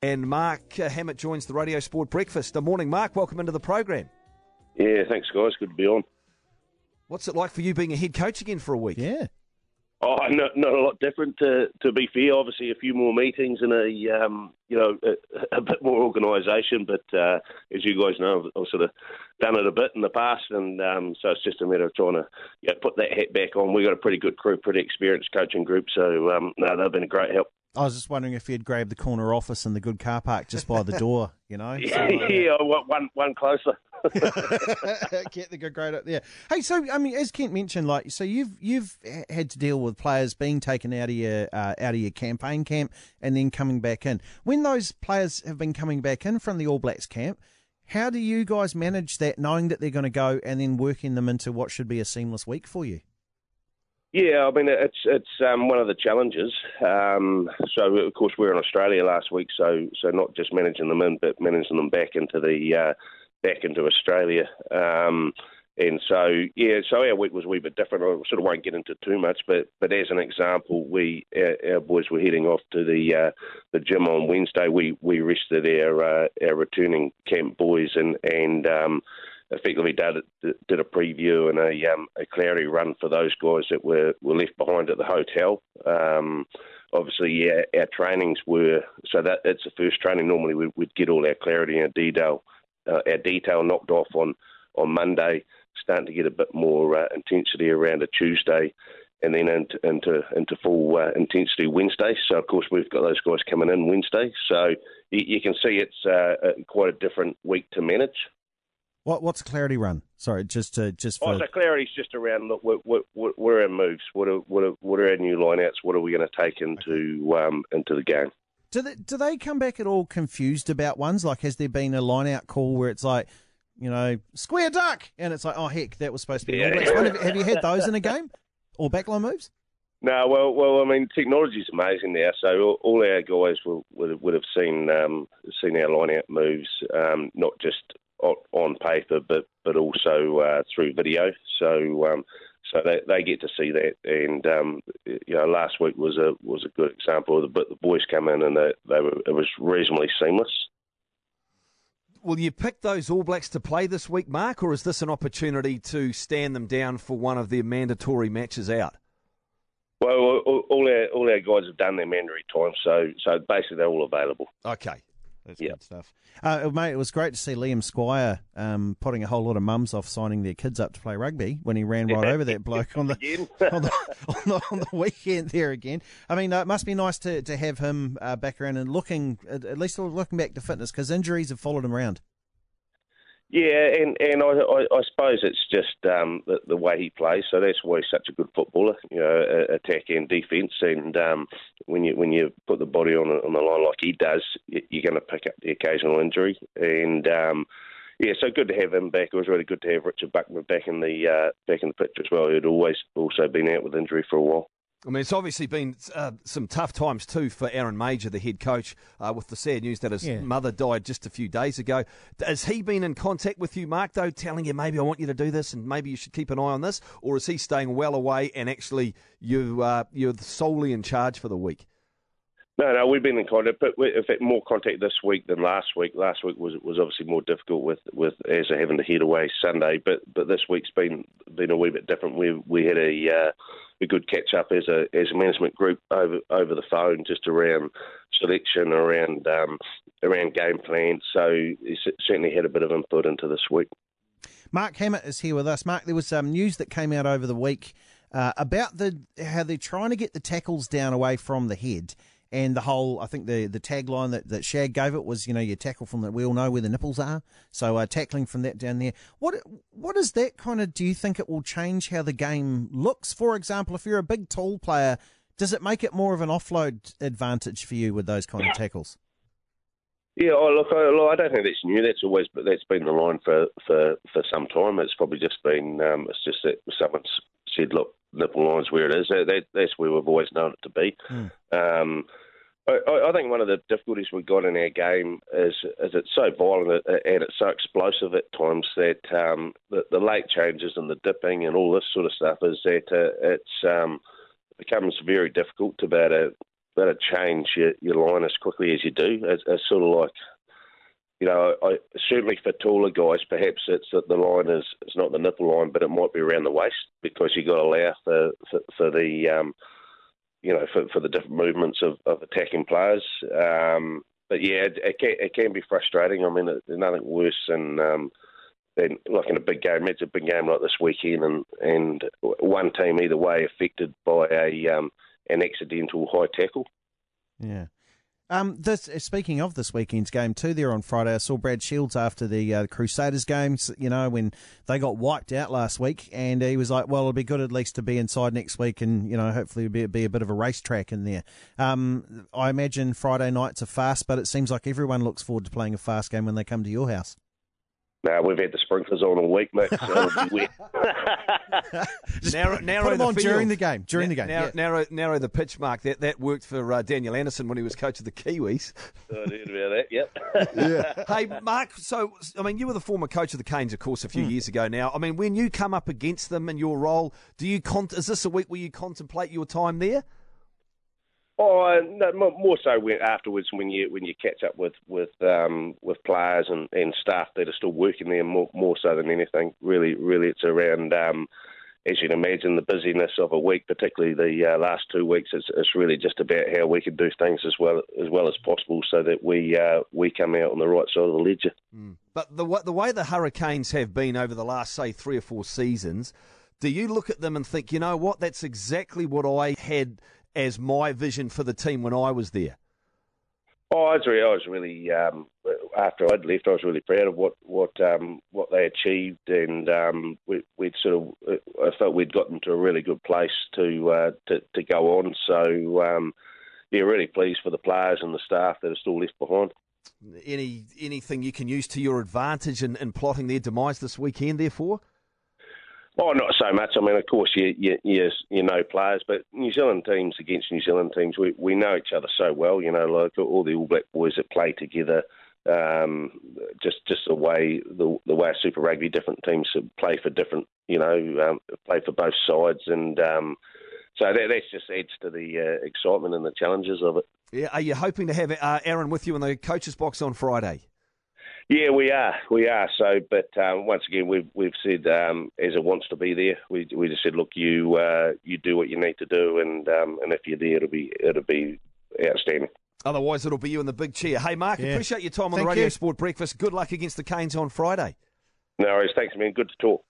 And Mark uh, Hammett joins the Radio Sport Breakfast. Good morning, Mark. Welcome into the program. Yeah, thanks, guys. Good to be on. What's it like for you being a head coach again for a week? Yeah. Oh, not, not a lot different. To, to be fair, obviously a few more meetings and a um, you know a, a bit more organisation. But uh, as you guys know, I've, I've, sort of done it a bit in the past, and um, so it's just a matter of trying to yeah, put that hat back on. We've got a pretty good crew, pretty experienced coaching group, so um, no, they've been a great help. I was just wondering if you'd grab the corner office in the good car park just by the door, you know? yeah, like yeah one one closer. Get the good grade up there. Hey, so I mean, as Kent mentioned, like, so you've you've had to deal with players being taken out of your uh, out of your campaign camp and then coming back in. When those players have been coming back in from the All Blacks camp, how do you guys manage that, knowing that they're going to go and then working them into what should be a seamless week for you? Yeah, I mean it's it's um, one of the challenges. Um, so of course we are in Australia last week, so so not just managing them in, but managing them back into the uh, back into Australia. Um, and so, yeah, so our week was a wee bit different. I sort of won't get into too much, but but as an example, we our, our boys were heading off to the uh, the gym on Wednesday. We we rested our uh, our returning camp boys and and um, effectively did did a preview and a um, a clarity run for those guys that were, were left behind at the hotel. Um, obviously, yeah, our trainings were so that it's the first training. Normally, we, would get all our clarity and detail uh, our detail knocked off on on Monday, starting to get a bit more uh, intensity around a Tuesday, and then into into, into full uh, intensity Wednesday. So of course we've got those guys coming in Wednesday. So you, you can see it's uh, quite a different week to manage. What what's a clarity run? Sorry, just to just for. Oh, so clarity's just around look, what what what, are our moves? What are what are, what are our new lineouts? What are we going to take into um, into the game? Do they, do they come back at all confused about ones? Like, has there been a line out call where it's like, you know, square duck, and it's like, oh heck, that was supposed to be. Yeah. Have, have you had those in a game or backline moves? No, well, well, I mean, technology is amazing now. So all, all our guys will, would, would have seen um, seen our line out moves, um, not just on paper, but but also uh, through video. So um, so they, they get to see that. And um, you know, last week was a was a good example. The, the boys come in and they, they were it was reasonably seamless. Will you pick those All Blacks to play this week, Mark, or is this an opportunity to stand them down for one of their mandatory matches out? Well, all, all our all our guys have done their mandatory time, so so basically they're all available. Okay, that's yep. good stuff. Uh, mate, it was great to see Liam Squire um, putting a whole lot of mums off signing their kids up to play rugby when he ran right over that bloke on the, on the, on the, on the weekend there again. I mean, uh, it must be nice to, to have him uh, back around and looking, at least looking back to fitness because injuries have followed him around. Yeah, and and I, I, I suppose it's just um, the, the, way he plays. So that's why he's such a good footballer. You know, attack and defence. And um, when you when you put the body on on the line like he does, you're going to pick up the occasional injury. And um, yeah, so good to have him back. It was really good to have Richard Buckman back in the uh, back in the picture as well. He'd always also been out with injury for a while. I mean, it's obviously been uh, some tough times too for Aaron Mauger, the head coach, uh, with the sad news that his yeah. mother died just a few days ago. Has he been in contact with you, Mark, though, telling you maybe I want you to do this and maybe you should keep an eye on this? Or is he staying well away and actually you, uh, you're solely in charge for the week? No, no, we've been in contact, but we, in fact, more contact this week than last week. Last week was was obviously more difficult with with as having to head away Sunday, but but this week's been been a wee bit different. We we had a uh, a good catch up as a as a management group over over the phone, just around selection, around um, around game plan. So he certainly had a bit of input into this week. Mark Hammett is here with us. Mark, there was some um, news that came out over the week uh, about the how they're trying to get the tackles down away from the head and the whole, I think the, the tagline that, that Shag gave it was, you know, you tackle from that we all know where the nipples are. So uh, tackling from that down there. What what is that kind of, do you think it will change how the game looks? For example, if you're a big, tall player, does it make it more of an offload advantage for you with those kind of tackles? Yeah, oh, look, I, look, I don't think that's new. That's always, but that's been the line for, for, for some time. It's probably just been, um, it's just that someone's said, look, nipple lines where it is. That, that's where we've always known it to be. Mm. Um, I, I, think one of the difficulties we've got in our game is, is it's so violent and it's so explosive at times that um, the, the, late changes and the dipping and all this sort of stuff is that uh, it's um, becomes very difficult to be able to better change your, your line as quickly as you do. It's, it's sort of like you know, I, certainly for taller guys, perhaps it's that the line is it's not the nipple line, but it might be around the waist because you've got to allow for for, for the um, you know for, for the different movements of, of attacking players. Um, but yeah, it, it, can, it can be frustrating. I mean, there's nothing worse than um, than like in a big game. It's a big game like this weekend, and and one team either way affected by a um, an accidental high tackle. Yeah. Um, this, speaking of this weekend's game too, there on Friday, I saw Brad Shields after the uh, Crusaders games. You know when they got wiped out last week, and he was like, "Well, it'll be good at least to be inside next week, and you know hopefully it'll be, be a bit of a racetrack in there." Um, I imagine Friday nights are fast, but it seems like everyone looks forward to playing a fast game when they come to your house. No, we've had the sprinklers on all week, mate. So it'll be wet. Narrow, narrow put them the on field. during the game. During Na- the game, narrow, yeah. narrow, narrow, the pitch mark. That that worked for uh, Daniel Anderson when he was coach of the Kiwis. I heard about that. Yep. yeah. Hey, Mark. So, I mean, you were the former coach of the Canes, of course, a few mm. years ago. Now, I mean, when you come up against them in your role, do you con- is this a week where you contemplate your time there? Oh, no, more so when, afterwards when you when you catch up with with um, with players and, and staff that are still working there. More more so than anything, really, really, it's around. Um, as you can imagine, the busyness of a week, particularly the uh, last two weeks, it's, it's really just about how we can do things as well as well as possible, so that we uh, we come out on the right side of the ledger. Mm. But the the way the Hurricanes have been over the last say three or four seasons, do you look at them and think, you know what, that's exactly what I had as my vision for the team when I was there? Oh, I was really, I was really um, after I'd left, I was really proud of what what um, what they achieved, and um, we, would sort of I felt we'd gotten to a really good place to uh, to, to go on. So um, yeah, really pleased for the players and the staff that are still left behind. Any anything you can use to your advantage in, in plotting their demise this weekend, therefore? Oh, not so much. I mean, of course, you you you, you know players, but New Zealand teams against New Zealand teams, we we know each other so well. You know, like all the All Black boys that play together. Um, just just the way the the way Super Rugby, different teams play for different, you know, um, play for both sides, and um, so that just adds to the uh, excitement and the challenges of it. Yeah, are you hoping to have uh, Aaron with you in the coaches box on Friday? Yeah, we are. We are. So, but um, once again, we've we've said um, as it wants to be there. We we just said, look, you uh, you do what you need to do, and um, and if you're there, it'll be it'll be outstanding. Otherwise, it'll be you in the big chair. Hey, Mark, yeah. appreciate your time on Thank the Radio you. Sport Breakfast. Good luck against the Canes on Friday. No worries. Thanks, man. Good to talk.